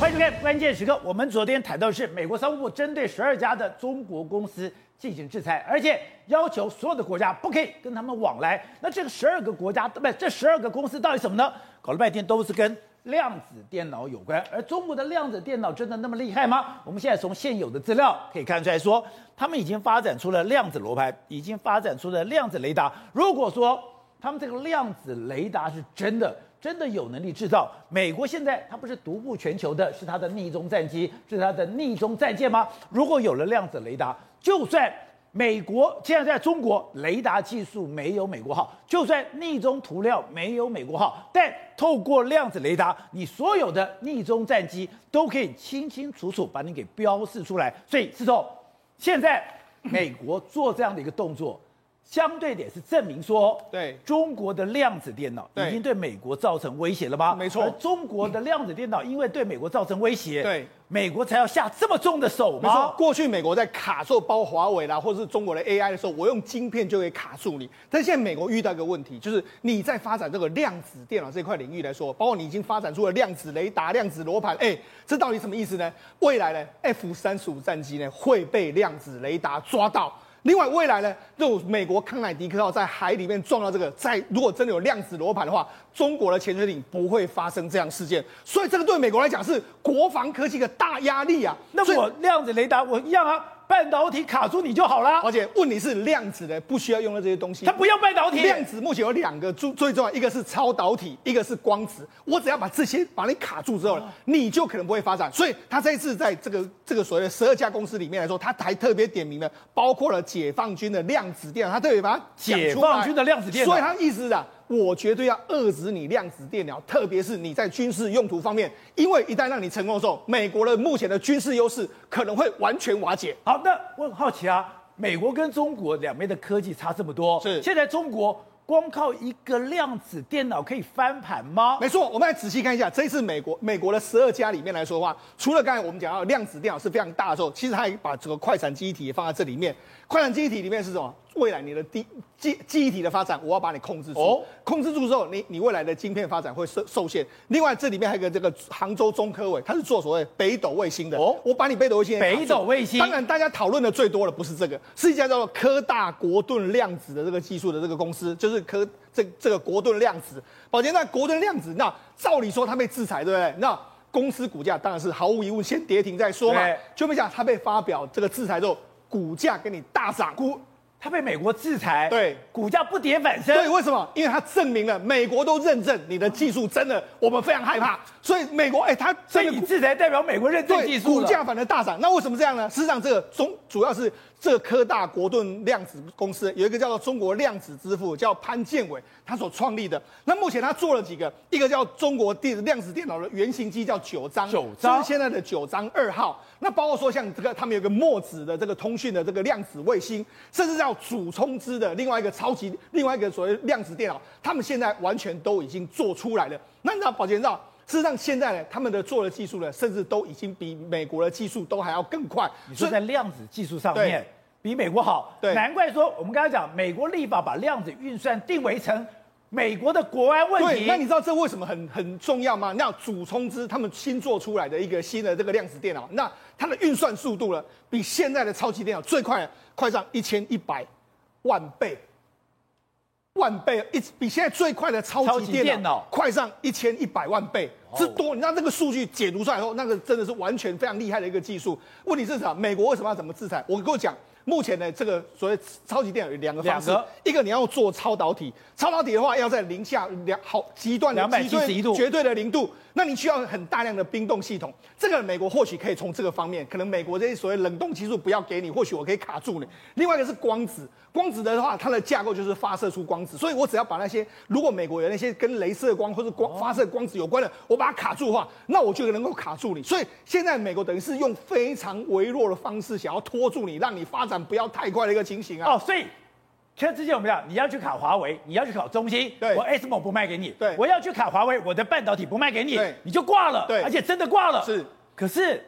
欢迎收看关键时刻。我们昨天谈到的是美国商务部针对十二家的中国公司进行制裁，而且要求所有的国家不可以跟他们往来。那这个十二个国家，不，这十二个公司到底什么呢？搞了半天都是跟量子电脑有关。而中国的量子电脑真的那么厉害吗？我们现在从现有的资料可以看出来说，他们已经发展出了量子罗盘，已经发展出了量子雷达。如果说他们这个量子雷达是真的，真的有能力制造。美国现在它不是独步全球的，是它的匿踪战机，是它的匿踪战舰吗？如果有了量子雷达，就算美国现在在中国雷达技术没有美国好，就算匿踪涂料没有美国好，但透过量子雷达，你所有的匿踪战机都可以清清楚楚把你给标示出来。所以，司总，现在美国做这样的一个动作。相对点是证明说，对中国的量子电脑已经对美国造成威胁了吗？没错，而中国的量子电脑因为对美国造成威胁，对美国才要下这么重的手吗？没错，过去美国在卡住包括华为啦，或者是中国的 AI 的时候，我用晶片就可以卡住你。但现在美国遇到一个问题，就是你在发展这个量子电脑这块领域来说，包括你已经发展出了量子雷达、量子罗盘，哎，这到底什么意思呢？未来呢，F 三十五战机呢会被量子雷达抓到。另外，未来呢，就美国康乃狄克号在海里面撞到这个，在如果真的有量子罗盘的话，中国的潜水艇不会发生这样事件，所以这个对美国来讲是国防科技的大压力啊。那我量子雷达我一样啊。半导体卡住你就好了，而且问题是量子的不需要用到这些东西，它不要半导体。量子目前有两个最最重要，一个是超导体，一个是光子。我只要把这些把你卡住之后，你就可能不会发展。所以他这一次在这个这个所谓的十二家公司里面来说，他还特别点名了，包括了解放军的量子电脑，他特别把它。解放军的量子电脑，所以他意思是啊。我绝对要遏制你量子电脑，特别是你在军事用途方面，因为一旦让你成功的时候，美国的目前的军事优势可能会完全瓦解。好，那我很好奇啊，美国跟中国两边的科技差这么多，是现在中国光靠一个量子电脑可以翻盘吗？没错，我们来仔细看一下，这一次美国美国的十二家里面来说的话，除了刚才我们讲到量子电脑是非常大的时候，其实它也把这个快闪记忆体也放在这里面。快闪记忆体里面是什么？未来你的记记记忆体的发展，我要把你控制住。哦，控制住之后，你你未来的晶片发展会受受限。另外，这里面还有一个这个杭州中科委，他是做所谓北斗卫星的。哦，我把你北斗卫星。北斗卫星。当然，大家讨论的最多的不是这个，是一家叫做科大国盾量子的这个技术的这个公司，就是科这这个国盾量子。宝杰，那国盾量子，那照理说它被制裁，对不对？那公司股价当然是毫无疑问先跌停再说嘛。就没想它被发表这个制裁之后，股价给你大涨。股他被美国制裁，对，股价不跌反升。对，为什么？因为他证明了美国都认证你的技术真的，我们非常害怕。所以美国，哎，他所以你制裁代表美国认证技术，股价反而大涨。那为什么这样呢？事实上，这个中主要是这个科大国盾量子公司有一个叫做中国量子之父，叫潘建伟，他所创立的。那目前他做了几个，一个叫中国电量子电脑的原型机叫九章，九章，是现在的九章二号。那包括说像这个，他们有个墨子的这个通讯的这个量子卫星，甚至叫主冲之的另外一个超级另外一个所谓量子电脑，他们现在完全都已经做出来了。那你知道宝杰知道，事实上现在呢，他们的做的技术呢，甚至都已经比美国的技术都还要更快。你说在量子技术上面比美国好，对，难怪说我们刚才讲美国立法把量子运算定为成。美国的国安问题，对，那你知道这为什么很很重要吗？那主冲之他们新做出来的一个新的这个量子电脑，那它的运算速度呢，比现在的超级电脑最快，快上一千一百万倍，万倍一比现在最快的超级电脑快上一千一百万倍之多。你知道那个数据解读出来以后，那个真的是完全非常厉害的一个技术。问题是什么？美国为什么要怎么制裁？我跟我讲。目前呢，这个所谓超级电脑有两个方式，一个你要做超导体，超导体的话要在零下两好极端的两百七十一度绝对的零度，那你需要很大量的冰冻系统。这个美国或许可以从这个方面，可能美国这些所谓冷冻技术不要给你，或许我可以卡住你。另外一个是光子，光子的话，它的架构就是发射出光子，所以我只要把那些如果美国有那些跟镭射光或者光发射光子有关的，我把它卡住的话，那我就能够卡住你。所以现在美国等于是用非常微弱的方式想要拖住你，让你发展。不要太快的一个情形啊！哦，所以，其实之前我们讲，你要去卡华为，你要去考中兴，对，我 ASML 不卖给你，对，我要去卡华为，我的半导体不卖给你，对，你就挂了，对，而且真的挂了，是。可是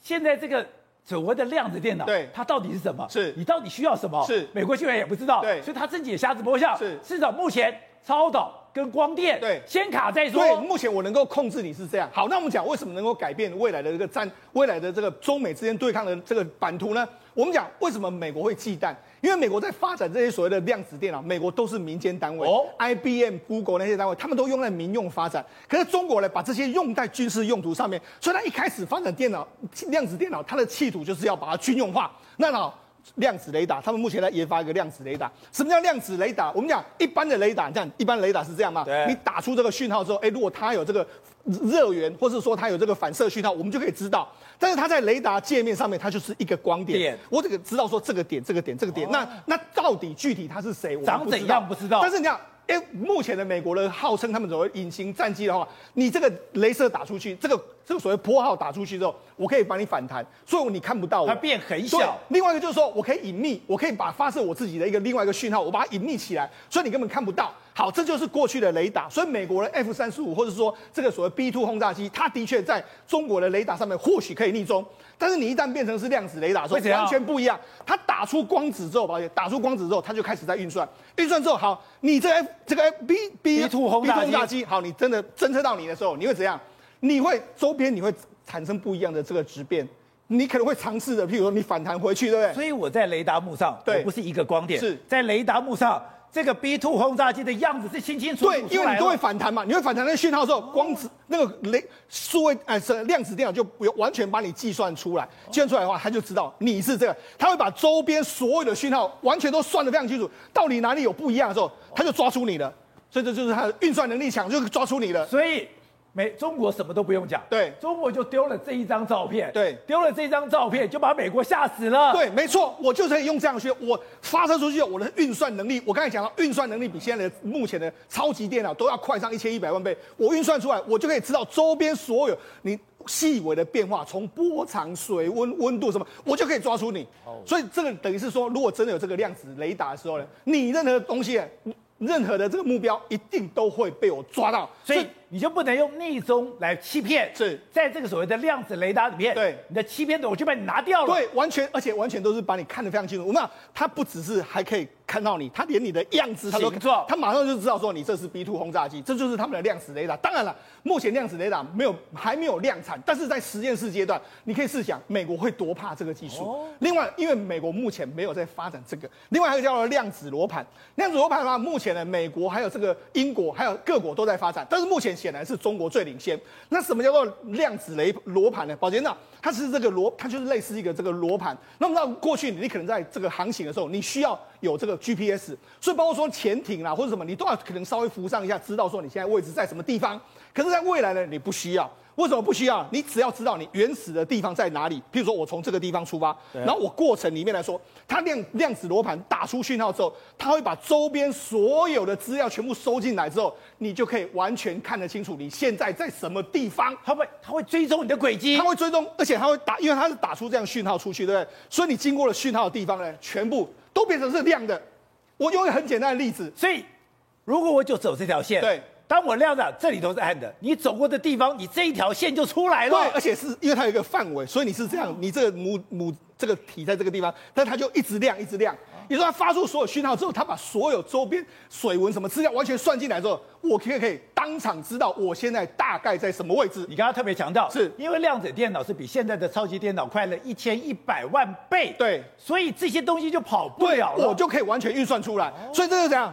现在这个所谓的量子电脑，对，它到底是什么？是你到底需要什么？是。美国居然也不知道，对，所以他自己也瞎子摸象。是。至少目前超导跟光电，对，先卡再说。对，目前我能够控制你是这样。好，那我们讲为什么能够改变未来的这个战，未来的这个中美之间对抗的这个版图呢？我们讲为什么美国会忌惮？因为美国在发展这些所谓的量子电脑，美国都是民间单位，哦，IBM、Google 那些单位，他们都用在民用发展。可是中国呢，把这些用在军事用途上面，所以它一开始发展电脑、量子电脑，它的企图就是要把它军用化。那好。量子雷达，他们目前在研发一个量子雷达。什么叫量子雷达？我们讲一般的雷达，这样一般雷达是这样嘛？对。你打出这个讯号之后，哎，如果它有这个热源，或是说它有这个反射讯号，我们就可以知道。但是它在雷达界面上面，它就是一个光点。点我这个知道说这个点、这个点、这个点。哦、那那到底具体它是谁？长怎样不知道。但是你讲。哎，目前的美国人号称他们所谓隐形战机的话，你这个镭射打出去，这个这个所谓波号打出去之后，我可以把你反弹，所以你看不到我。它变很小。另外一个就是说我可以隐匿，我可以把发射我自己的一个另外一个讯号，我把它隐匿起来，所以你根本看不到。好，这就是过去的雷达。所以美国的 F 三十五或者说这个所谓 B two 轰炸机，它的确在中国的雷达上面或许可以逆中。但是你一旦变成是量子雷达，说完全不一样。它打出光子之后，抱歉，打出光子之后，它就开始在运算。运算之后，好，你这 F 这个 F B B two 轰，炸机好，你真的侦测到你的时候，你会怎样？你会周边你会产生不一样的这个质变，你可能会尝试的，譬如说你反弹回去，对不对？所以我在雷达幕上，对，不是一个光点，是在雷达幕上。这个 B two 轰炸机的样子是清清楚楚。对，因为你都会反弹嘛，你会反弹那个讯号之后，光子那个雷数位哎是量子电脑就不完全把你计算出来，计算出来的话，他就知道你是这个，他会把周边所有的讯号完全都算得非常清楚，到底哪里有不一样的时候，他就抓出你了，所以这就是他的运算能力强，就抓出你了，所以。美中国什么都不用讲，对，中国就丢了这一张照片，对，丢了这张照片就把美国吓死了，对，没错，我就可以用这样去，我发射出去，我的运算能力，我刚才讲了运算能力比现在的目前的超级电脑都要快上一千一百万倍，我运算出来，我就可以知道周边所有你细微的变化，从波长、水温、温度什么，我就可以抓出你，哦，所以这个等于是说，如果真的有这个量子雷达的时候呢，你任何东西。任何的这个目标一定都会被我抓到，所以你就不能用内中来欺骗。是在这个所谓的量子雷达里面，对你的欺骗的我就把你拿掉了。对，完全而且完全都是把你看得非常清楚。那它不只是还可以看到你，他连你的样子他都，形状，它马上就知道说你这是 B two 轰炸机，这就是他们的量子雷达。当然了，目前量子雷达没有还没有量产，但是在实验室阶段，你可以试想美国会多怕这个技术。哦。另外，因为美国目前没有在发展这个，另外还有叫做量子罗盘。量子罗盘的话，目前呢，美国还有。这个英国还有各国都在发展，但是目前显然是中国最领先。那什么叫做量子雷罗盘呢？宝杰那它是这个罗，它就是类似一个这个罗盘。那么到过去，你可能在这个航行的时候，你需要有这个 GPS，所以包括说潜艇啦或者什么，你都要可能稍微浮上一下，知道说你现在位置在什么地方。可是，在未来呢，你不需要。为什么不需要？你只要知道你原始的地方在哪里。譬如说，我从这个地方出发，然后我过程里面来说，它量量子罗盘打出讯号之后，它会把周边所有的资料全部收进来之后，你就可以完全看得清楚你现在在什么地方。它会它会追踪你的轨迹，它会追踪，而且它会打，因为它是打出这样讯号出去，对不对？所以你经过了讯号的地方呢，全部都变成是亮的。我用一个很简单的例子，所以如果我就走这条线，对。当我亮的，这里都是暗的。你走过的地方，你这一条线就出来了。对，而且是因为它有一个范围，所以你是这样，你这个母母这个体在这个地方，但它就一直亮，一直亮。你说他发出所有讯号之后，他把所有周边水文什么资料完全算进来之后，我可以可以当场知道我现在大概在什么位置。你刚刚特别强调，是因为量子电脑是比现在的超级电脑快了一千一百万倍。对，所以这些东西就跑不了了，我就可以完全运算出来。所以这是怎样？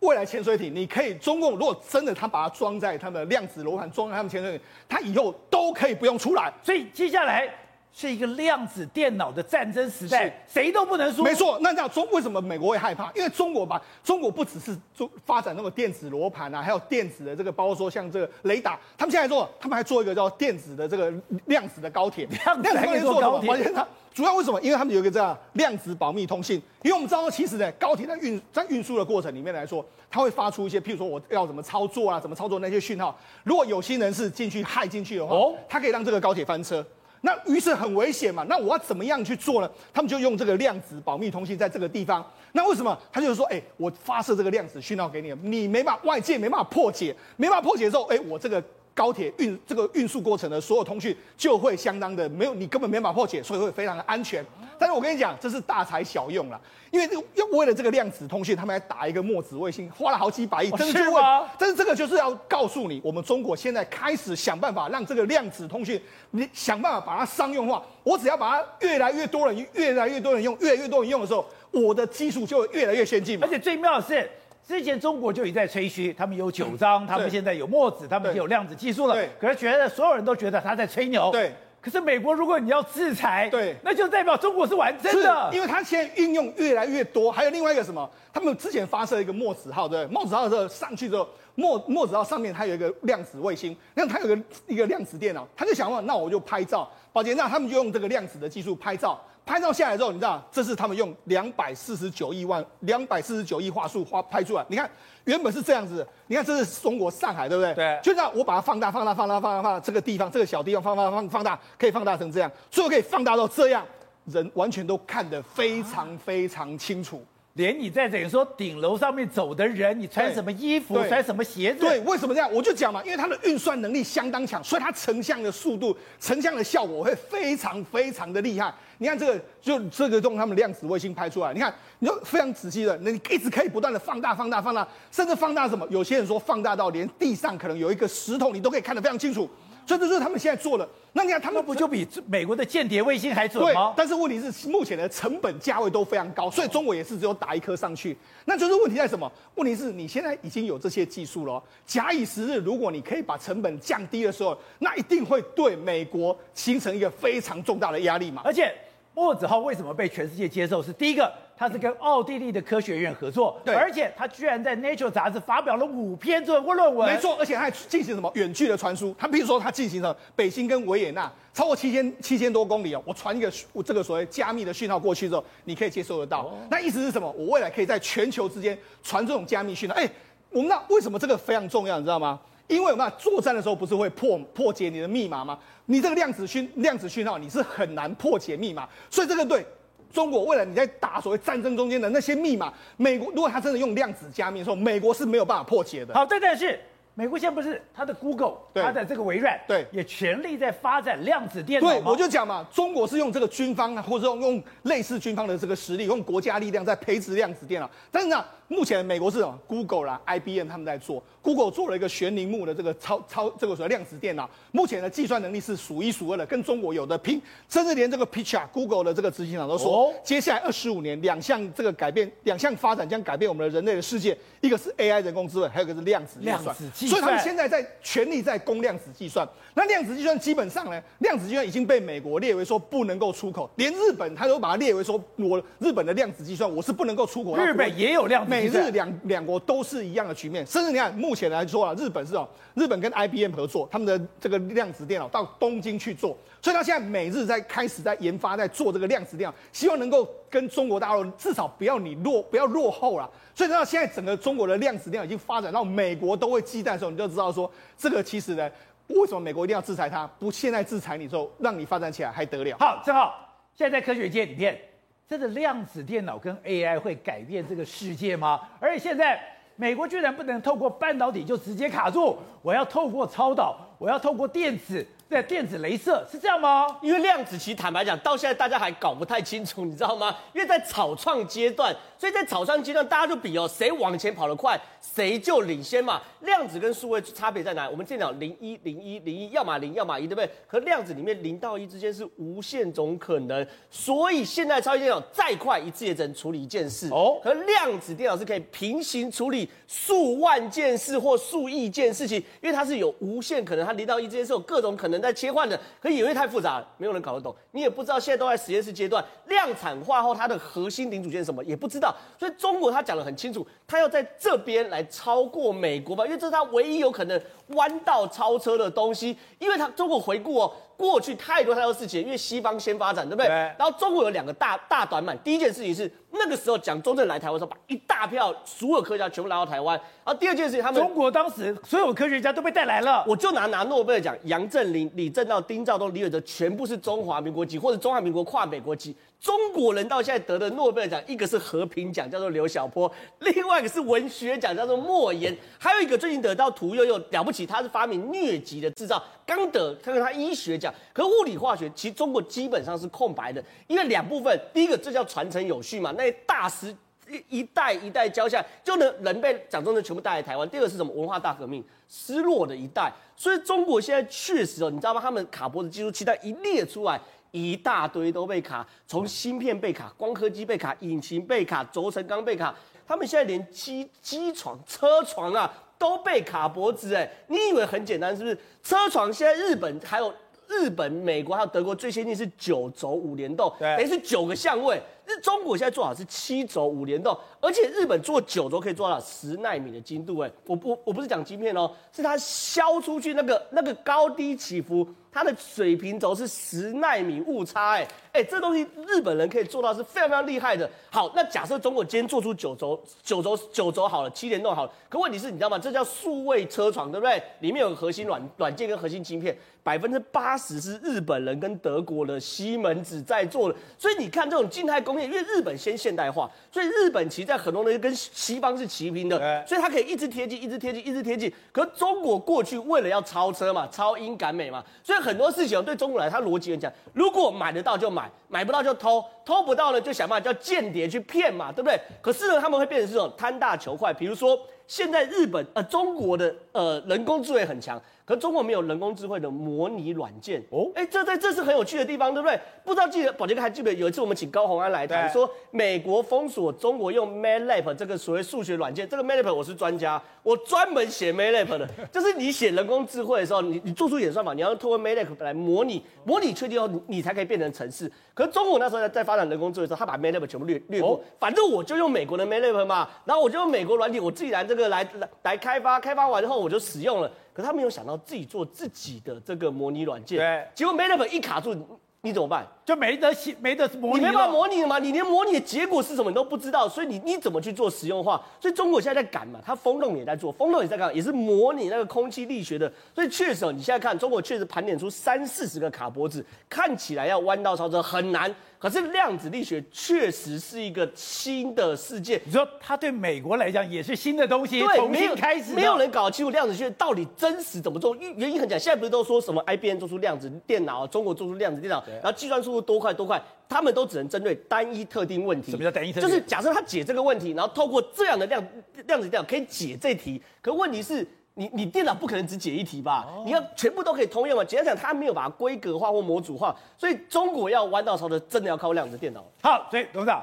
未来潜水艇，你可以中共如果真的他把它装在他们的量子罗盘，装在他们潜水艇，他以后都可以不用出来。所以接下来是一个量子电脑的战争时代，谁都不能输。没错，那这样中为什么美国会害怕？因为中国吧中国不只是做发展那个电子罗盘啊，还有电子的这个，包括说像这个雷达，他们现在做，他们还做一个叫电子的这个量子的高铁，量子做高铁。主要为什么？因为他们有一个这样量子保密通信。因为我们知道，其实呢，高铁在运在运输的过程里面来说，它会发出一些，譬如说我要怎么操作啊，怎么操作那些讯号。如果有心人士进去害进去的话，哦，它可以让这个高铁翻车。那于是很危险嘛。那我要怎么样去做呢？他们就用这个量子保密通信在这个地方。那为什么？他就是说，哎，我发射这个量子讯号给你，你没办法外界没办法破解，没办法破解之后，哎，我这个高铁运这个运输过程的所有通讯就会相当的没有，你根本没法破解，所以会非常的安全。但是我跟你讲，这是大材小用了，因为要为了这个量子通讯，他们还打一个墨子卫星，花了好几百亿，真的是吗？但是这个就是要告诉你，我们中国现在开始想办法让这个量子通讯，你想办法把它商用化。我只要把它越来越多人、越来越多人用、越来越多人用的时候，我的技术就会越来越先进。而且最妙的是。之前中国就已在吹嘘，他们有九章，他们现在有墨子，他们有量子技术了。可是觉得所有人都觉得他在吹牛。对。可是美国，如果你要制裁，对，那就代表中国是完真的。因为他现在运用越来越多，还有另外一个什么？他们之前发射一个墨子号，对，墨子号的时候上去之后，墨墨子号上面它有一个量子卫星，那它有个一个量子电脑，他就想问，那我就拍照。保洁，那他们就用这个量子的技术拍照。拍照下来之后，你知道这是他们用两百四十九亿万、两百四十九亿话术花拍出来。你看，原本是这样子，你看这是中国上海，对不对？对。就这样，我把它放大、放大、放大、放大、放大，这个地方，这个小地方放放、放放大，可以放大成这样，最后可以放大到这样，人完全都看得非常非常清楚。连你在等于说顶楼上面走的人，你穿什么衣服，穿什么鞋子？对，为什么这样？我就讲嘛，因为它的运算能力相当强，所以它成像的速度、成像的效果会非常非常的厉害。你看这个，就这个用他们量子卫星拍出来，你看，你就非常仔细的，那你一直可以不断的放大、放大、放大，甚至放大什么？有些人说放大到连地上可能有一个石头，你都可以看得非常清楚。所以这就是他们现在做了。那你看，他们不就比美国的间谍卫星还准吗？对，但是问题是，目前的成本价位都非常高，所以中国也是只有打一颗上去。那就是问题在什么？问题是你现在已经有这些技术了，假以时日，如果你可以把成本降低的时候，那一定会对美国形成一个非常重大的压力嘛。而且，墨子号为什么被全世界接受？是第一个。他是跟奥地利的科学院合作，对，而且他居然在 Nature 杂志发表了五篇论论文，没错，而且他还进行什么远距的传输？他比如说他进行了北京跟维也纳超过七千七千多公里哦，我传一个我这个所谓加密的讯号过去之后，你可以接收得到。哦、那意思是什么？我未来可以在全球之间传这种加密讯号。哎，我们那为什么这个非常重要？你知道吗？因为我们作战的时候不是会破破解你的密码吗？你这个量子讯量子讯号你是很难破解密码，所以这个对。中国为了你在打所谓战争中间的那些密码，美国如果他真的用量子加密的时候，美国是没有办法破解的。好，这但是美国现在不是他的 Google，他的这个微软，对，也全力在发展量子电脑。对，我就讲嘛，中国是用这个军方啊，或者用用类似军方的这个实力，用国家力量在培植量子电脑。但是呢，目前美国是 Google 啦、IBM 他们在做。Google 做了一个悬铃木的这个超超这个所谓量子电脑，目前的计算能力是数一数二的，跟中国有的拼。甚至连这个 Picture，Google 的这个执行长都说，哦、接下来二十五年两项这个改变，两项发展将改变我们的人类的世界。一个是 AI 人工智能，还有一个是量子计算。量子计算。所以他们现在在全力在攻量子计算。那量子计算基本上呢，量子计算已经被美国列为说不能够出口，连日本他都把它列为说，我日本的量子计算我是不能够出口。日本也有量子计算。美日两两国都是一样的局面，甚至你看目。前来说啊，日本是哦，日本跟 IBM 合作，他们的这个量子电脑到东京去做，所以他现在美日在开始在研发，在做这个量子电脑，希望能够跟中国大陆至少不要你落不要落后了。所以到现在整个中国的量子电脑已经发展到美国都会忌惮的时候，你就知道说这个其实呢，为什么美国一定要制裁他？不现在制裁你之后，让你发展起来还得了？好，正好现在在科学界里面，这个量子电脑跟 AI 会改变这个世界吗？而且现在。美国居然不能透过半导体就直接卡住，我要透过超导，我要透过电子。对，电子镭射是这样吗？因为量子其实坦白讲，到现在大家还搞不太清楚，你知道吗？因为在草创阶段，所以在草创阶段，大家就比哦，谁往前跑得快，谁就领先嘛。量子跟数位差别在哪？我们电脑零一零一零一，要么零，要么一，对不对？可量子里面零到一之间是无限种可能，所以现在超级电脑再快，一次也只能处理一件事哦。可量子电脑是可以平行处理数万件事或数亿件事情，因为它是有无限可能，它零到一之间是有各种可能。在切换的，可以因为太复杂了，没有人搞得懂，你也不知道现在都在实验室阶段，量产化后它的核心零组件是什么也不知道，所以中国他讲的很清楚，他要在这边来超过美国吧，因为这是他唯一有可能弯道超车的东西，因为他中国回顾哦。过去太多太多事情，因为西方先发展，对不对？对。然后中国有两个大大短板，第一件事情是那个时候蒋中正来台湾时候，把一大票所有科学家全部拉到台湾。然后第二件事情，他们中国当时所有科学家都被带来了。我就拿拿诺贝尔奖，杨振宁、李政道、丁肇东、李远哲，全部是中华民国籍或者中华民国跨美国籍。中国人到现在得的诺贝尔奖，一个是和平奖，叫做刘晓波；另外一个是文学奖，叫做莫言；还有一个最近得到屠呦呦，了不起，他是发明疟疾的制造。刚得，看看他医学奖，可物理化学其实中国基本上是空白的，因为两部分，第一个这叫传承有序嘛，那些大师。一一代一代教下，就能人被蒋中正全部带来台湾。第二个是什么？文化大革命，失落的一代。所以中国现在确实哦，你知道吗？他们卡脖子技术期待一列出来，一大堆都被卡，从芯片被卡，光科技被卡，引擎被卡，轴承钢被卡，他们现在连机机床车床啊都被卡脖子。哎，你以为很简单是不是？车床现在日本还有日本美国还有德国最先进是九轴五联动，等于是九个相位。日中国现在做好是七轴五联动，而且日本做九轴可以做到十纳米的精度。哎，我不我不是讲晶片哦，是它削出去那个 那个高低起伏，它的水平轴是十纳米误差。哎哎，这东西日本人可以做到是非常非常厉害的。好，那假设中国今天做出九轴九轴九轴好了，七联动好了，可问题是你知道吗？这叫数位车床，对不对？里面有个核心软软件跟核心晶片，百分之八十是日本人跟德国的西门子在做的。所以你看这种静态工。因为日本先现代化所以日本其实在很多东西跟西方是齐平的所以它可以一直贴近一直贴近一直贴近。可是中国过去为了要超车嘛超英赶美嘛所以很多事情对中国来它逻辑很讲如果买得到就买买不到就偷偷不到呢就想办法叫间谍去骗嘛对不对？可是呢他们会变成这种贪大求快比如说现在日本呃中国的呃人工智慧很强可中国没有人工智慧的模拟软件。哦，哎，这在，这是很有趣的地方，对不对？不知道记得，宝杰哥，还记不记得有一次我们请高洪安来谈，说美国封锁中国用 MATLAB 这个所谓数学软件。这个 MATLAB 我是专家，我专门写 MATLAB 的。就是你写人工智慧的时候，你你做出演算法，你要通过 MATLAB 来模拟，模拟确定后，你才可以变成城市。可中国那时候在发展人工智慧的时候，他把 MATLAB 全部略略过。反正我就用美国的 MATLAB 嘛，然后我就用美国软体，我自己来这个来来来开发，开发完之后我就使用了。可他没有想到自己做自己的这个模拟软件，结果 Meta 一卡住，你怎么办？就没得写，没得模拟，你没办法模拟吗？你连模拟的结果是什么你都不知道，所以你你怎么去做实用化？所以中国现在在赶嘛，它风洞也在做，风洞也在干，也是模拟那个空气力学的。所以确实，你现在看中国确实盘点出三四十个卡脖子，看起来要弯道超车很难。可是量子力学确实是一个新的世界，你说它对美国来讲也是新的东西，对重新开始没，没有人搞清楚量子学到底真实怎么做。原因很简单，现在不是都说什么 IBM 做出量子电脑，中国做出量子电脑，然后计算出。多多快多快他们都只能针对单一特定问题。什么叫单一特定？就是假设他解这个问题然后透过这样的量量子电脑可以解这题。可问题是你你电脑不可能只解一题吧？你要全部都可以通用啊简单讲他没有把它规格化或模组化所以中国要弯道超车真的要靠量子电脑。好所以董事长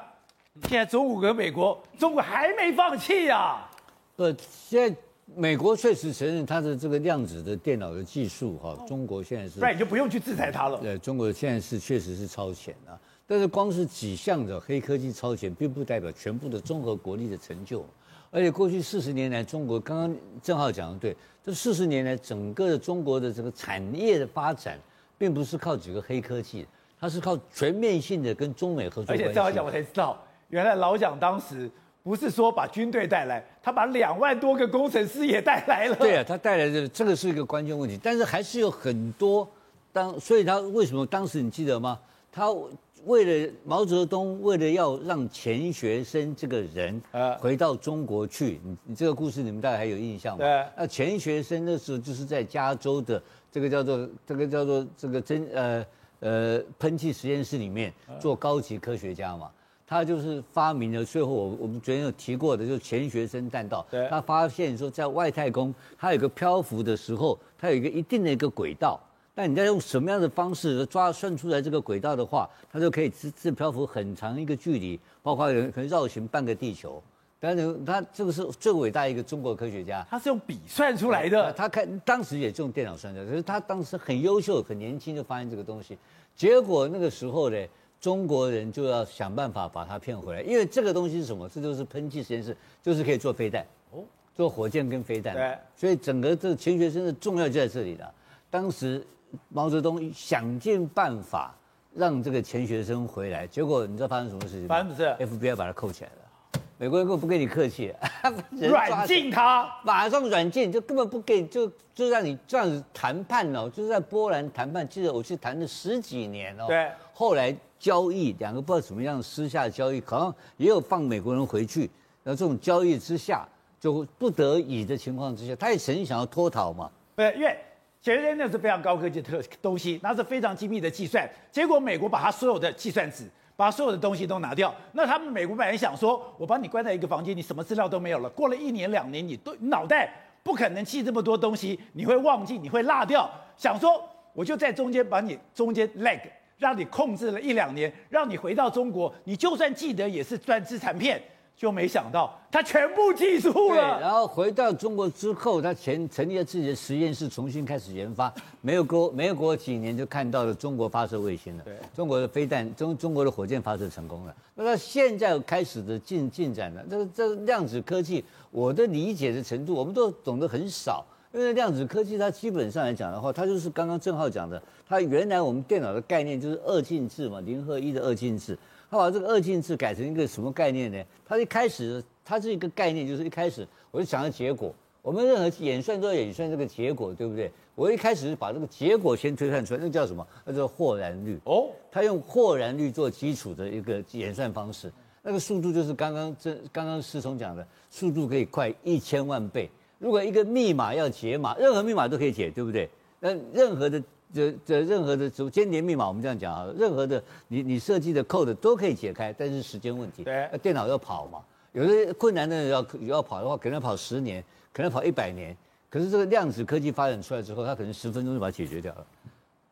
现在中国跟美国中国还没放弃呀呃现在美国确实承认它的这个量子的电脑的技术哈，中国现在是，不然你就不用去制裁它了。对，中国现在是确实是超前啊，但是光是几项的黑科技超前，并不代表全部的综合国力的成就。而且过去四十年来，中国刚刚正好讲的对，这四十年来整个的中国的这个产业的发展，并不是靠几个黑科技，它是靠全面性的跟中美合作。而且正好讲，我才知道，原来老蒋当时不是说把军队带来，他把两万多个工程师也带来了。对啊，他带来的这个是一个关键问题，但是还是有很多。当所以，他为什么当时你记得吗？他为了毛泽东，为了要让钱学森这个人啊回到中国去，你你这个故事你们大概还有印象吗？对，那钱学森那时候就是在加州的这个叫做这个叫做这个真呃呃喷气实验室里面做高级科学家嘛。他就是发明了最后我我们昨天有提过的，就是钱学森弹道。他发现说在外太空，它有一个漂浮的时候，它有一个一定的一个轨道。但你在用什么样的方式抓算出来这个轨道的话，它就可以自自漂浮很长一个距离，包括可能绕行半个地球。但是他这个是最伟大一个中国科学家，他是用笔算出来的。他看当时也是用电脑算的，可是他当时很优秀、很年轻就发现这个东西。结果那个时候呢，中国人就要想办法把他骗回来，因为这个东西是什么？这就是喷气实验室，就是可以做飞弹，哦，做火箭跟飞弹。对，所以整个这个钱学森的重要就在这里了。当时毛泽东想尽办法让这个钱学森回来，结果你知道发生什么事情吗？反正 FBI 把他扣起来了，美国人根本不跟你客气，软禁他，马上软禁，就根本不给，就就让你这样子谈判哦，就是在波兰谈判，记得我去谈了十几年哦。对，后来。交易，两个不知道怎么样私下交易，好像也有放美国人回去。那这种交易之下，就不得已的情况之下，他也曾经想要脱逃嘛？对，因为其实那是非常高科技的东西，那是非常精密的计算。结果美国把他所有的计算纸。把所有的东西都拿掉，那他们美国本来想说，我把你关在一个房间，你什么资料都没有了。过了一年两年，你都脑袋不可能记这么多东西，你会忘记，你会落掉。想说我就在中间把你中间 lag 让你控制了一两年，让你回到中国，你就算记得也是专资产片。就没想到他全部记住了。然后回到中国之后，他前成立了自己的实验室，重新开始研发。没有过没有过几年，就看到了中国发射卫星了。对，中国的飞弹，中中国的火箭发射成功了。那他现在开始的进进展了。这个这个量子科技，我的理解的程度，我们都懂得很少。因为量子科技，它基本上来讲的话，它就是刚刚郑浩讲的，它原来我们电脑的概念就是二进制嘛，零和一的二进制。他把这个二进制改成一个什么概念呢？它一开始，它是一个概念，就是一开始我就想要结果。我们任何演算都要演算这个结果，对不对？我一开始是把这个结果先推算出来，那叫什么？那叫霍然率。哦，他用霍然率做基础的一个演算方式，那个速度就是刚刚这刚刚思聪讲的，速度可以快一千万倍。如果一个密码要解码，任何密码都可以解，对不对？那任何的。这这任何的什么间谍密码，我们这样讲啊，任何的你你设计的 code 都可以解开，但是时间问题。对，电脑要跑嘛，有的困难的要要跑的话，可能要跑十年，可能要跑一百年。可是这个量子科技发展出来之后，它可能十分钟就把它解决掉了，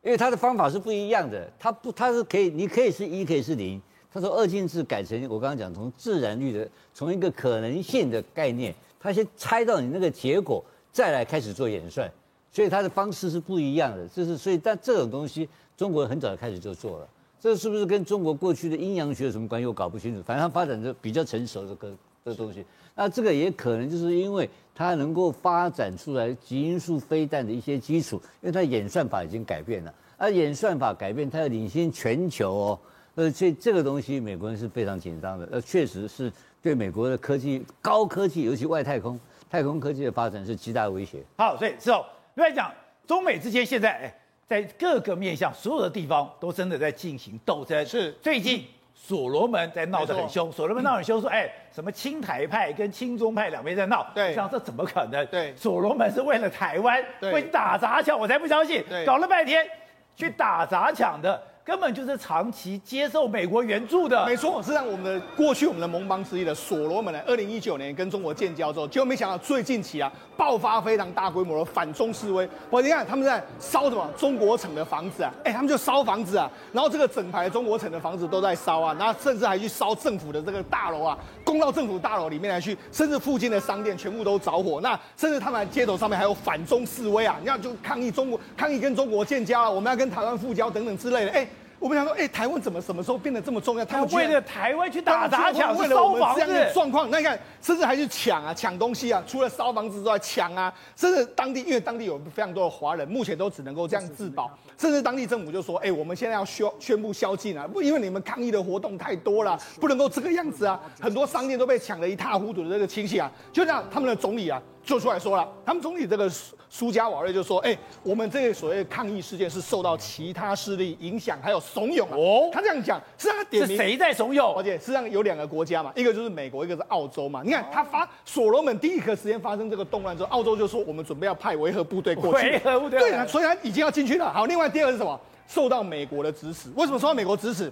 因为它的方法是不一样的。它不，它是可以，你可以是一，可以是零。它说二进制改成我刚刚讲从自然率的，从一个可能性的概念，他先猜到你那个结果，再来开始做演算。所以他的方式是不一样的，就是所以，但这种东西中国很早就开始就做了，这是不是跟中国过去的阴阳学有什么关系？我搞不清楚。反正它发展的比较成熟的个这东西，那这个也可能就是因为它能够发展出来极音速飞弹的一些基础，因为它演算法已经改变了，而演算法改变，它要领先全球哦，呃，所以这个东西美国人是非常紧张的，呃，确实是对美国的科技、高科技，尤其外太空、太空科技的发展是极大的威胁。好，所以之后。另外讲，中美之间现在哎，在各个面向，所有的地方都真的在进行斗争。是最近所罗门在闹得很凶，所罗门闹很凶，说哎，什么亲台派跟亲中派两边在闹。对，像这怎么可能？对，所罗门是为了台湾，会打砸抢，我才不相信。对，搞了半天去打砸抢的。根本就是长期接受美国援助的，没错。是让我们的过去我们的盟邦之一的所罗门呢，二零一九年跟中国建交之后，结果没想到最近期啊，爆发非常大规模的反中示威。我你看他们在烧什么中国城的房子啊？哎，他们就烧房子啊，然后这个整排中国城的房子都在烧啊，然后甚至还去烧政府的这个大楼啊，攻到政府大楼里面来去，甚至附近的商店全部都着火。那甚至他们街头上面还有反中示威啊，你看就抗议中国，抗议跟中国建交啊，我们要跟台湾复交等等之类的。哎。我们想说，哎，台湾怎么什么时候变得这么重要？他们为了台湾去打砸抢，为了我们这样的状况，那你看，甚至还去抢啊，抢东西啊，除了烧房子之外，抢啊，甚至当地，因为当地有非常多的华人，目前都只能够这样自保，甚至当地政府就说，哎，我们现在要宣宣布宵禁啊，不，因为你们抗议的活动太多了，不能够这个样子啊，很多商店都被抢得一塌糊涂的这个情形啊，就这样，他们的总理啊。就出来说了，他们总理这个苏加瓦瑞就说：“哎、欸，我们这个所谓的抗议事件是受到其他势力影响，还有怂恿啊。”哦，他这样讲，是让他点谁在怂恿？而且实际上有两个国家嘛，一个就是美国，一个是澳洲嘛。你看他发所罗门第一个时间发生这个动乱之后，澳洲就说我们准备要派维和部队过去。维和部队对，所以他已经要进去了。好，另外第二个是什么？受到美国的指使。为什么受到美国指使？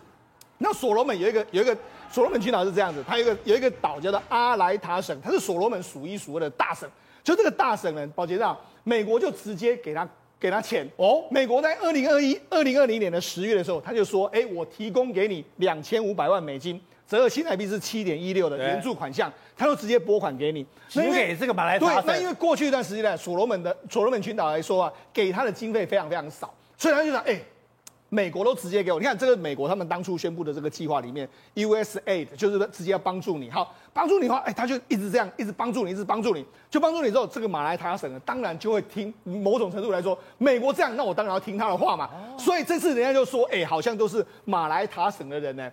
那所罗门有一个有一个所罗门群岛是这样子，它有一个有一个岛叫做阿莱塔省，它是所罗门数一数二的大省。就这个大省人，宝杰长，美国就直接给他给他钱哦。美国在二零二一、二零二零年的十月的时候，他就说：“哎，我提供给你两千五百万美金，折合新台币是七点一六的援助款项，他就直接拨款给你。因为这个马来。对，那因为过去一段时间呢，所罗门的所罗门群岛来说啊，给他的经费非常非常少，所以他就想：哎。”美国都直接给我，你看这个美国他们当初宣布的这个计划里面，USAID 就是直接要帮助你，好，帮助你的话，哎，他就一直这样，一直帮助你，一直帮助你，就帮助你之后，这个马来塔省呢，当然就会听某种程度来说，美国这样，那我当然要听他的话嘛。所以这次人家就说，哎，好像都是马来塔省的人呢，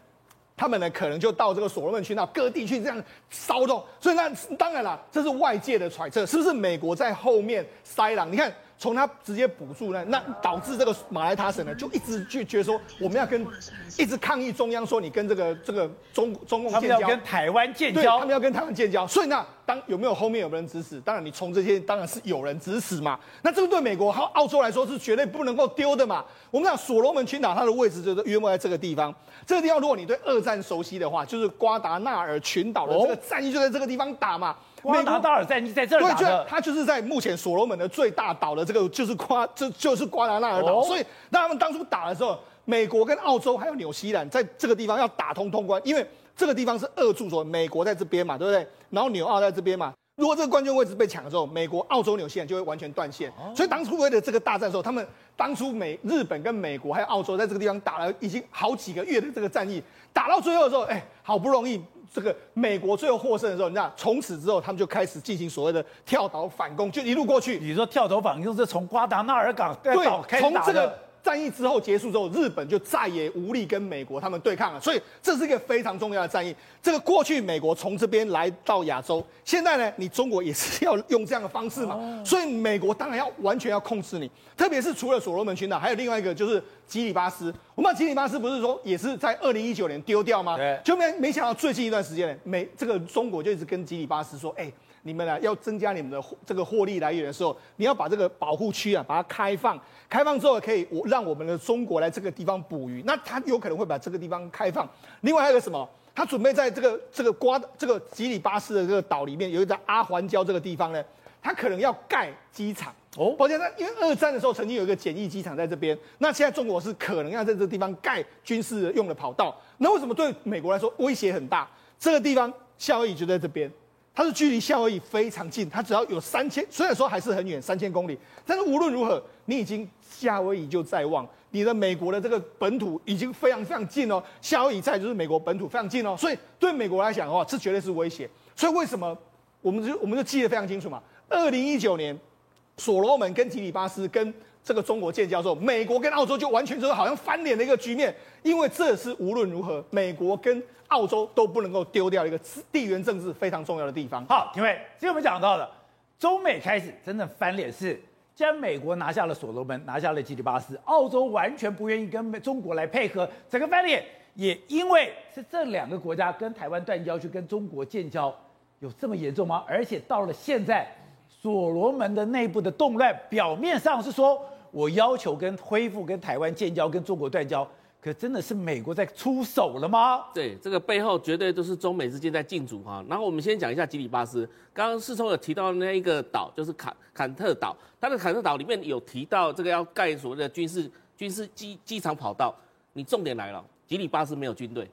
他们呢可能就到这个所罗门群岛各地去这样骚动，所以那当然了，这是外界的揣测，是不是美国在后面塞狼？你看。从他直接补助呢，那导致这个马来塔省呢就一直拒绝说我们要跟一直抗议中央说你跟这个这个中中共建交，他们要跟台湾建交，对，他们要跟台湾建交，所以那，当有没有后面有没有人指使？当然你从这些当然是有人指使嘛。那这个对美国和澳洲来说是绝对不能够丢的嘛。我们讲所罗门群岛它的位置就是约莫在这个地方，这个地方如果你对二战熟悉的话，就是瓜达纳尔群岛的这个战役就在这个地方打嘛。瓜达纳尔战役在这儿打的，对，它就是在目前所罗门的最大岛的这个，就是瓜，这就是瓜达纳尔岛。所以，那他们当初打的时候，美国跟澳洲还有纽西兰在这个地方要打通通关，因为这个地方是二住所美国在这边嘛，对不对？然后纽澳在这边嘛。如果这个关键位置被抢了之后，美国、澳洲、纽西兰就会完全断线。所以当初为了这个大战的时候，他们当初美、日本跟美国还有澳洲在这个地方打了已经好几个月的这个战役，打到最后的时候，哎，好不容易。这个美国最后获胜的时候，你知道，从此之后他们就开始进行所谓的跳岛反攻，就一路过去。你说跳岛反攻是从瓜达纳尔港对，从这个战役之后结束之后，日本就再也无力跟美国他们对抗了。所以这是一个非常重要的战役。这个过去美国从这边来到亚洲，现在呢，你中国也是要用这样的方式嘛。所以美国当然要完全要控制你，特别是除了所罗门群岛，还有另外一个就是。吉里巴斯，我们吉里巴斯不是说也是在二零一九年丢掉吗？对，就没没想到最近一段时间呢，美这个中国就一直跟吉里巴斯说，哎、欸，你们啊要增加你们的这个获利来源的时候，你要把这个保护区啊把它开放，开放之后可以我让我们的中国来这个地方捕鱼，那他有可能会把这个地方开放。另外还有个什么？他准备在这个这个瓜这个吉里巴斯的这个岛里面有一个阿环礁这个地方呢，他可能要盖机场。哦，抱歉，那因为二战的时候曾经有一个简易机场在这边，那现在中国是可能要在这个地方盖军事用的跑道，那为什么对美国来说威胁很大？这个地方夏威夷就在这边，它是距离夏威夷非常近，它只要有三千，虽然说还是很远，三千公里，但是无论如何，你已经夏威夷就在望，你的美国的这个本土已经非常非常近哦，夏威夷在就是美国本土非常近哦，所以对美国来讲的话，这绝对是威胁。所以为什么我们就我们就记得非常清楚嘛？二零一九年。所罗门跟吉里巴斯跟这个中国建交之后，美国跟澳洲就完全就是好像翻脸的一个局面，因为这是无论如何，美国跟澳洲都不能够丢掉一个地缘政治非常重要的地方。好，廷伟，今天我们讲到的中美开始真正翻脸是，既然美国拿下了所罗门，拿下了吉里巴斯，澳洲完全不愿意跟中国来配合，整个翻脸也因为是这两个国家跟台湾断交去跟中国建交，有这么严重吗？而且到了现在。所罗门的内部的动乱，表面上是说我要求跟恢复跟台湾建交，跟中国断交，可真的是美国在出手了吗？对，这个背后绝对都是中美之间在竞逐哈。然后我们先讲一下吉里巴斯，刚刚世聪有提到那一个岛，就是坎坎特岛，它的坎特岛里面有提到这个要盖所谓的军事军事机机场跑道。你重点来了，吉里巴斯没有军队。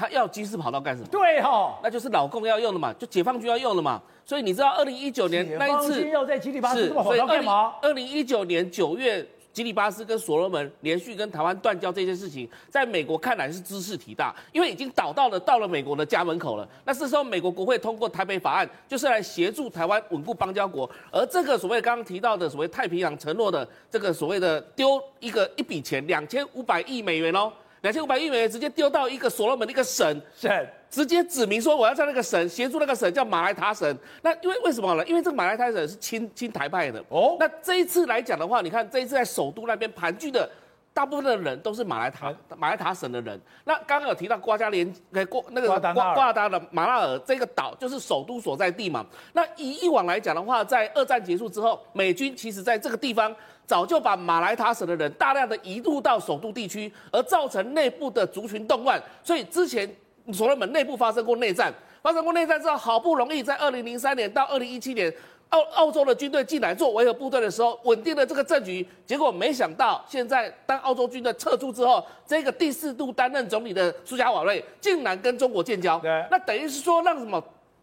他要军事跑道干什么？对哈、哦，那就是老共要用的嘛，就解放军要用的嘛。所以你知道，二零一九年那一次要在吉里巴斯这么跑道干嘛？二零一九年九月，吉里巴斯跟所罗门连续跟台湾断交这件事情，在美国看来是兹事体大，因为已经倒到了到了美国的家门口了。那是时候美国国会通过台北法案，就是来协助台湾稳固邦交国。而这个所谓刚刚提到的所谓太平洋承诺的这个所谓的丢一个一笔钱两千五百亿美元哦。两千五百亿美元直接丢到一个所罗门的一个省，省直接指明说我要在那个省协助那个省叫马来塔省。那因为为什么呢？因为这个马来塔省是亲亲台派的哦。那这一次来讲的话，你看这一次在首都那边盘踞的大部分的人都是马来塔马来塔省的人。那刚刚有提到瓜加连呃过那个瓜瓜达的马拉尔这个岛就是首都所在地嘛。那以以往来讲的话，在二战结束之后，美军其实在这个地方。早就把马来塔省的人大量的移入到首都地区，而造成内部的族群动乱。所以之前所罗门内部发生过内战，发生过内战之后，好不容易在二零零三年到二零一七年，澳澳洲的军队进来做维和部队的时候，稳定了这个政局。结果没想到，现在当澳洲军队撤出之后，这个第四度担任总理的苏加瓦瑞竟然跟中国建交，那等于是说让什么？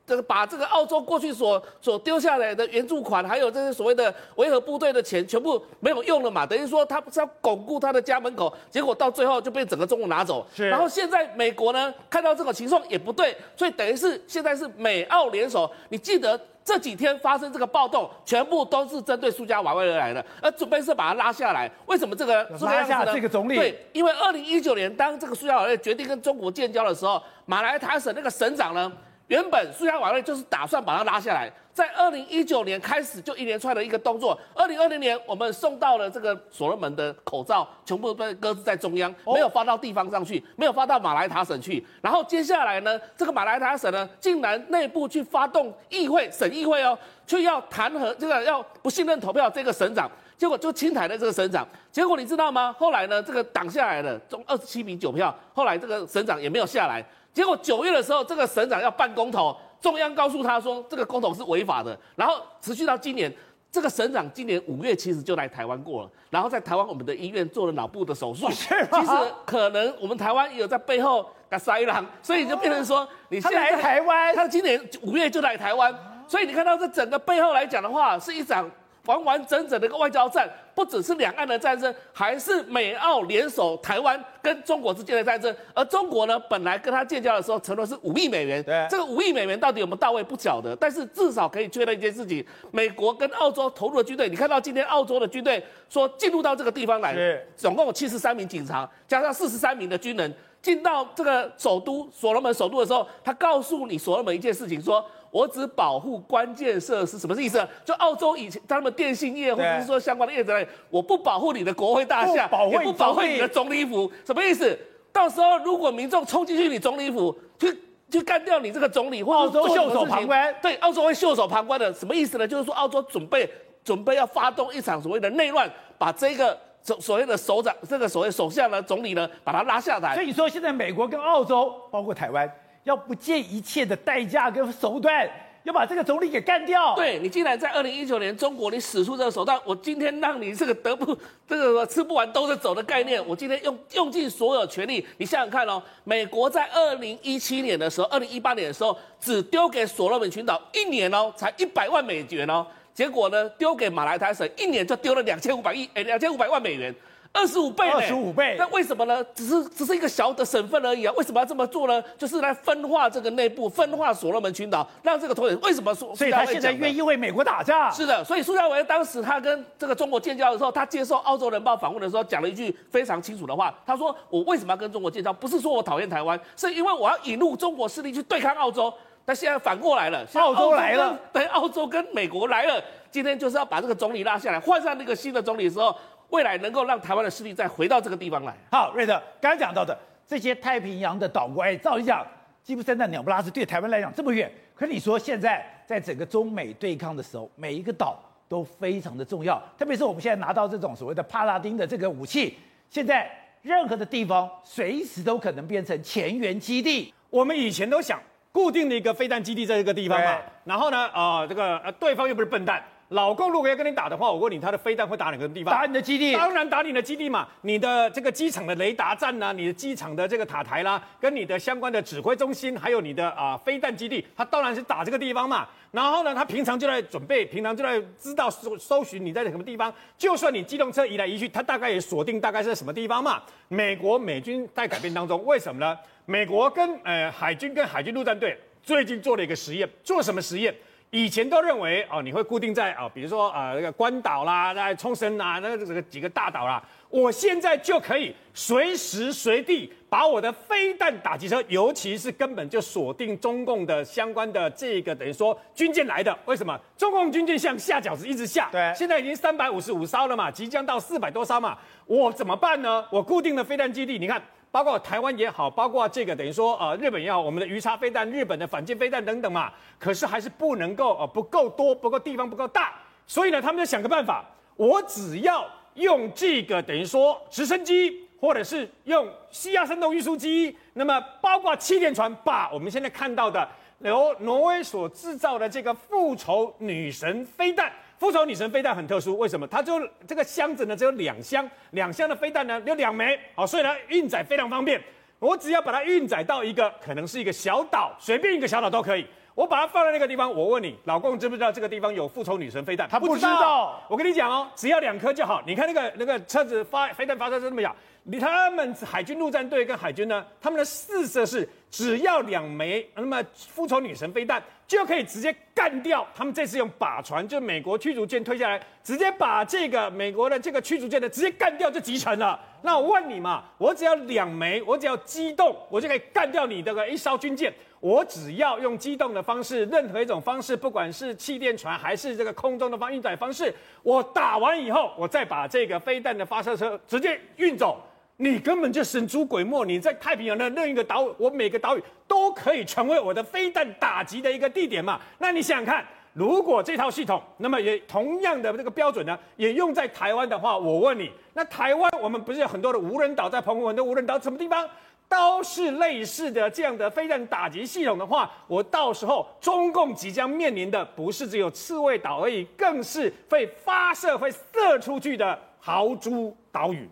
这个把这个澳洲过去所所丢下来的援助款，还有这些所谓的维和部队的钱，全部没有用了嘛？等于说他不是要巩固他的家门口，结果到最后就被整个中国拿走。是。然后现在美国呢，看到这个情况也不对，所以等于是现在是美澳联手。你记得这几天发生这个暴动，全部都是针对苏加瓦威而来的，而准备是把他拉下来。为什么这个拉下这个总理？对，因为二零一九年当这个苏加瓦威决定跟中国建交的时候，马来塔省那个省长呢？原本苏家瓦瑞就是打算把他拉下来，在二零一九年开始就一连串的一个动作。二零二零年我们送到了这个所罗门的口罩，全部被搁置在中央，没有发到地方上去，没有发到马来塔省去。然后接下来呢，这个马来塔省呢，竟然内部去发动议会、省议会哦，去要弹劾这个要不信任投票这个省长，结果就清台的这个省长。结果你知道吗？后来呢，这个挡下来了，中二十七比九票，后来这个省长也没有下来。结果九月的时候，这个省长要办公投，中央告诉他说这个公投是违法的。然后持续到今年，这个省长今年五月其实就来台湾过了，然后在台湾我们的医院做了脑部的手术。其实可能我们台湾也有在背后打塞狼，所以就变成说你现在他来台湾，他今年五月就来台湾，所以你看到这整个背后来讲的话，是一场。完完整整的一个外交战，不只是两岸的战争，还是美澳联手台湾跟中国之间的战争。而中国呢，本来跟他建交的时候承诺是五亿美元，对，这个五亿美元到底有没有到位不晓得，但是至少可以确认一件事情：美国跟澳洲投入的军队，你看到今天澳洲的军队说进入到这个地方来，总共有七十三名警察，加上四十三名的军人进到这个首都所罗门首都的时候，他告诉你所罗门一件事情说。我只保护关键设施，什么意思？就澳洲以前他们电信业或者是说相关的业者，我不保护你的国会大厦，也不保护你的总理府，什么意思？到时候如果民众冲进去你总理府，去去干掉你这个总理，或澳洲袖手旁观，对，澳洲会袖手旁观的，什么意思呢？就是说澳洲准备准备要发动一场所谓的内乱，把这个所所谓的首长，这个所谓首相呢、总理呢，把他拉下台。所以说，现在美国跟澳洲，包括台湾。要不计一切的代价跟手段，要把这个总理给干掉。对，你竟然在二零一九年中国你使出这个手段，我今天让你这个得不 这个吃不完兜着走的概念，我今天用用尽所有权力。你想想看哦，美国在二零一七年的时候，二零一八年的时候，只丢给所罗门群岛一年哦，才一百万美元哦，结果呢，丢给马来台省一年就丢了两千五百亿，哎，两千五百万美元。二十五倍，二十五倍，那为什么呢？只是只是一个小的省份而已啊！为什么要这么做呢？就是来分化这个内部，分化所罗门群岛，让这个头为什么说？所以他现在愿意为美国打架。是的，所以苏家维当时他跟这个中国建交的时候，他接受《澳洲人报》访问的时候，讲了一句非常清楚的话。他说：“我为什么要跟中国建交？不是说我讨厌台湾，是因为我要引入中国势力去对抗澳洲。但现在反过来了，澳洲来了，对，澳洲跟美国来了，今天就是要把这个总理拉下来，换上那个新的总理的时候。”未来能够让台湾的势力再回到这个地方来。好，瑞德刚刚讲到的这些太平洋的岛国，哎，照理讲，鸡不生蛋，鸟不拉屎，对台湾来讲这么远。可是你说现在在整个中美对抗的时候，每一个岛都非常的重要。特别是我们现在拿到这种所谓的帕拉丁的这个武器，现在任何的地方随时都可能变成前沿基地。我们以前都想固定的一个飞弹基地在这个地方嘛，然后呢，啊、呃，这个呃，对方又不是笨蛋。老共如果要跟你打的话，我问你，他的飞弹会打哪个地方？打你的基地。当然打你的基地嘛，你的这个机场的雷达站呐，你的机场的这个塔台啦，跟你的相关的指挥中心，还有你的啊、呃、飞弹基地，他当然是打这个地方嘛。然后呢，他平常就在准备，平常就在知道搜搜寻你在什么地方。就算你机动车移来移去，他大概也锁定大概是在什么地方嘛。美国美军在改变当中，为什么呢？美国跟呃海军跟海军陆战队最近做了一个实验，做什么实验？以前都认为哦，你会固定在啊，比如说啊，那个关岛啦，那冲绳啊，那个这个几个大岛啦。我现在就可以随时随地把我的飞弹打击车，尤其是根本就锁定中共的相关的这个等于说军舰来的。为什么？中共军舰像下饺子一直下，对，现在已经三百五十五艘了嘛，即将到四百多艘嘛。我怎么办呢？我固定的飞弹基地，你看。包括台湾也好，包括这个等于说呃日本也好，我们的鱼叉飞弹、日本的反舰飞弹等等嘛，可是还是不能够呃不够多，不够地方不够大，所以呢，他们就想个办法，我只要用这个等于说直升机，或者是用西亚深度运输机，那么包括气垫船，把我们现在看到的由挪威所制造的这个复仇女神飞弹。复仇女神飞弹很特殊，为什么？它就这个箱子呢，只有两箱，两箱的飞弹呢有两枚，好，所以呢运载非常方便。我只要把它运载到一个可能是一个小岛，随便一个小岛都可以。我把它放在那个地方，我问你，老公知不知道这个地方有复仇女神飞弹？他不知道。我跟你讲哦，只要两颗就好。你看那个那个车子发飞弹发射这么小，你他们海军陆战队跟海军呢，他们的四射是只要两枚，那么复仇女神飞弹就可以直接干掉他们。这次用靶船，就美国驱逐舰推下来，直接把这个美国的这个驱逐舰的直接干掉就击沉了。那我问你嘛，我只要两枚，我只要机动，我就可以干掉你这个一艘军舰。我只要用机动的方式，任何一种方式，不管是气垫船还是这个空中的方运载方式，我打完以后，我再把这个飞弹的发射车直接运走。你根本就神出鬼没！你在太平洋的任一个岛屿，我每个岛屿都可以成为我的飞弹打击的一个地点嘛？那你想想看，如果这套系统，那么也同样的这个标准呢，也用在台湾的话，我问你，那台湾我们不是有很多的无人岛，在澎湖很多无人岛，什么地方都是类似的这样的飞弹打击系统的话，我到时候中共即将面临的不是只有刺猬岛而已，更是会发射、会射出去的豪猪岛屿。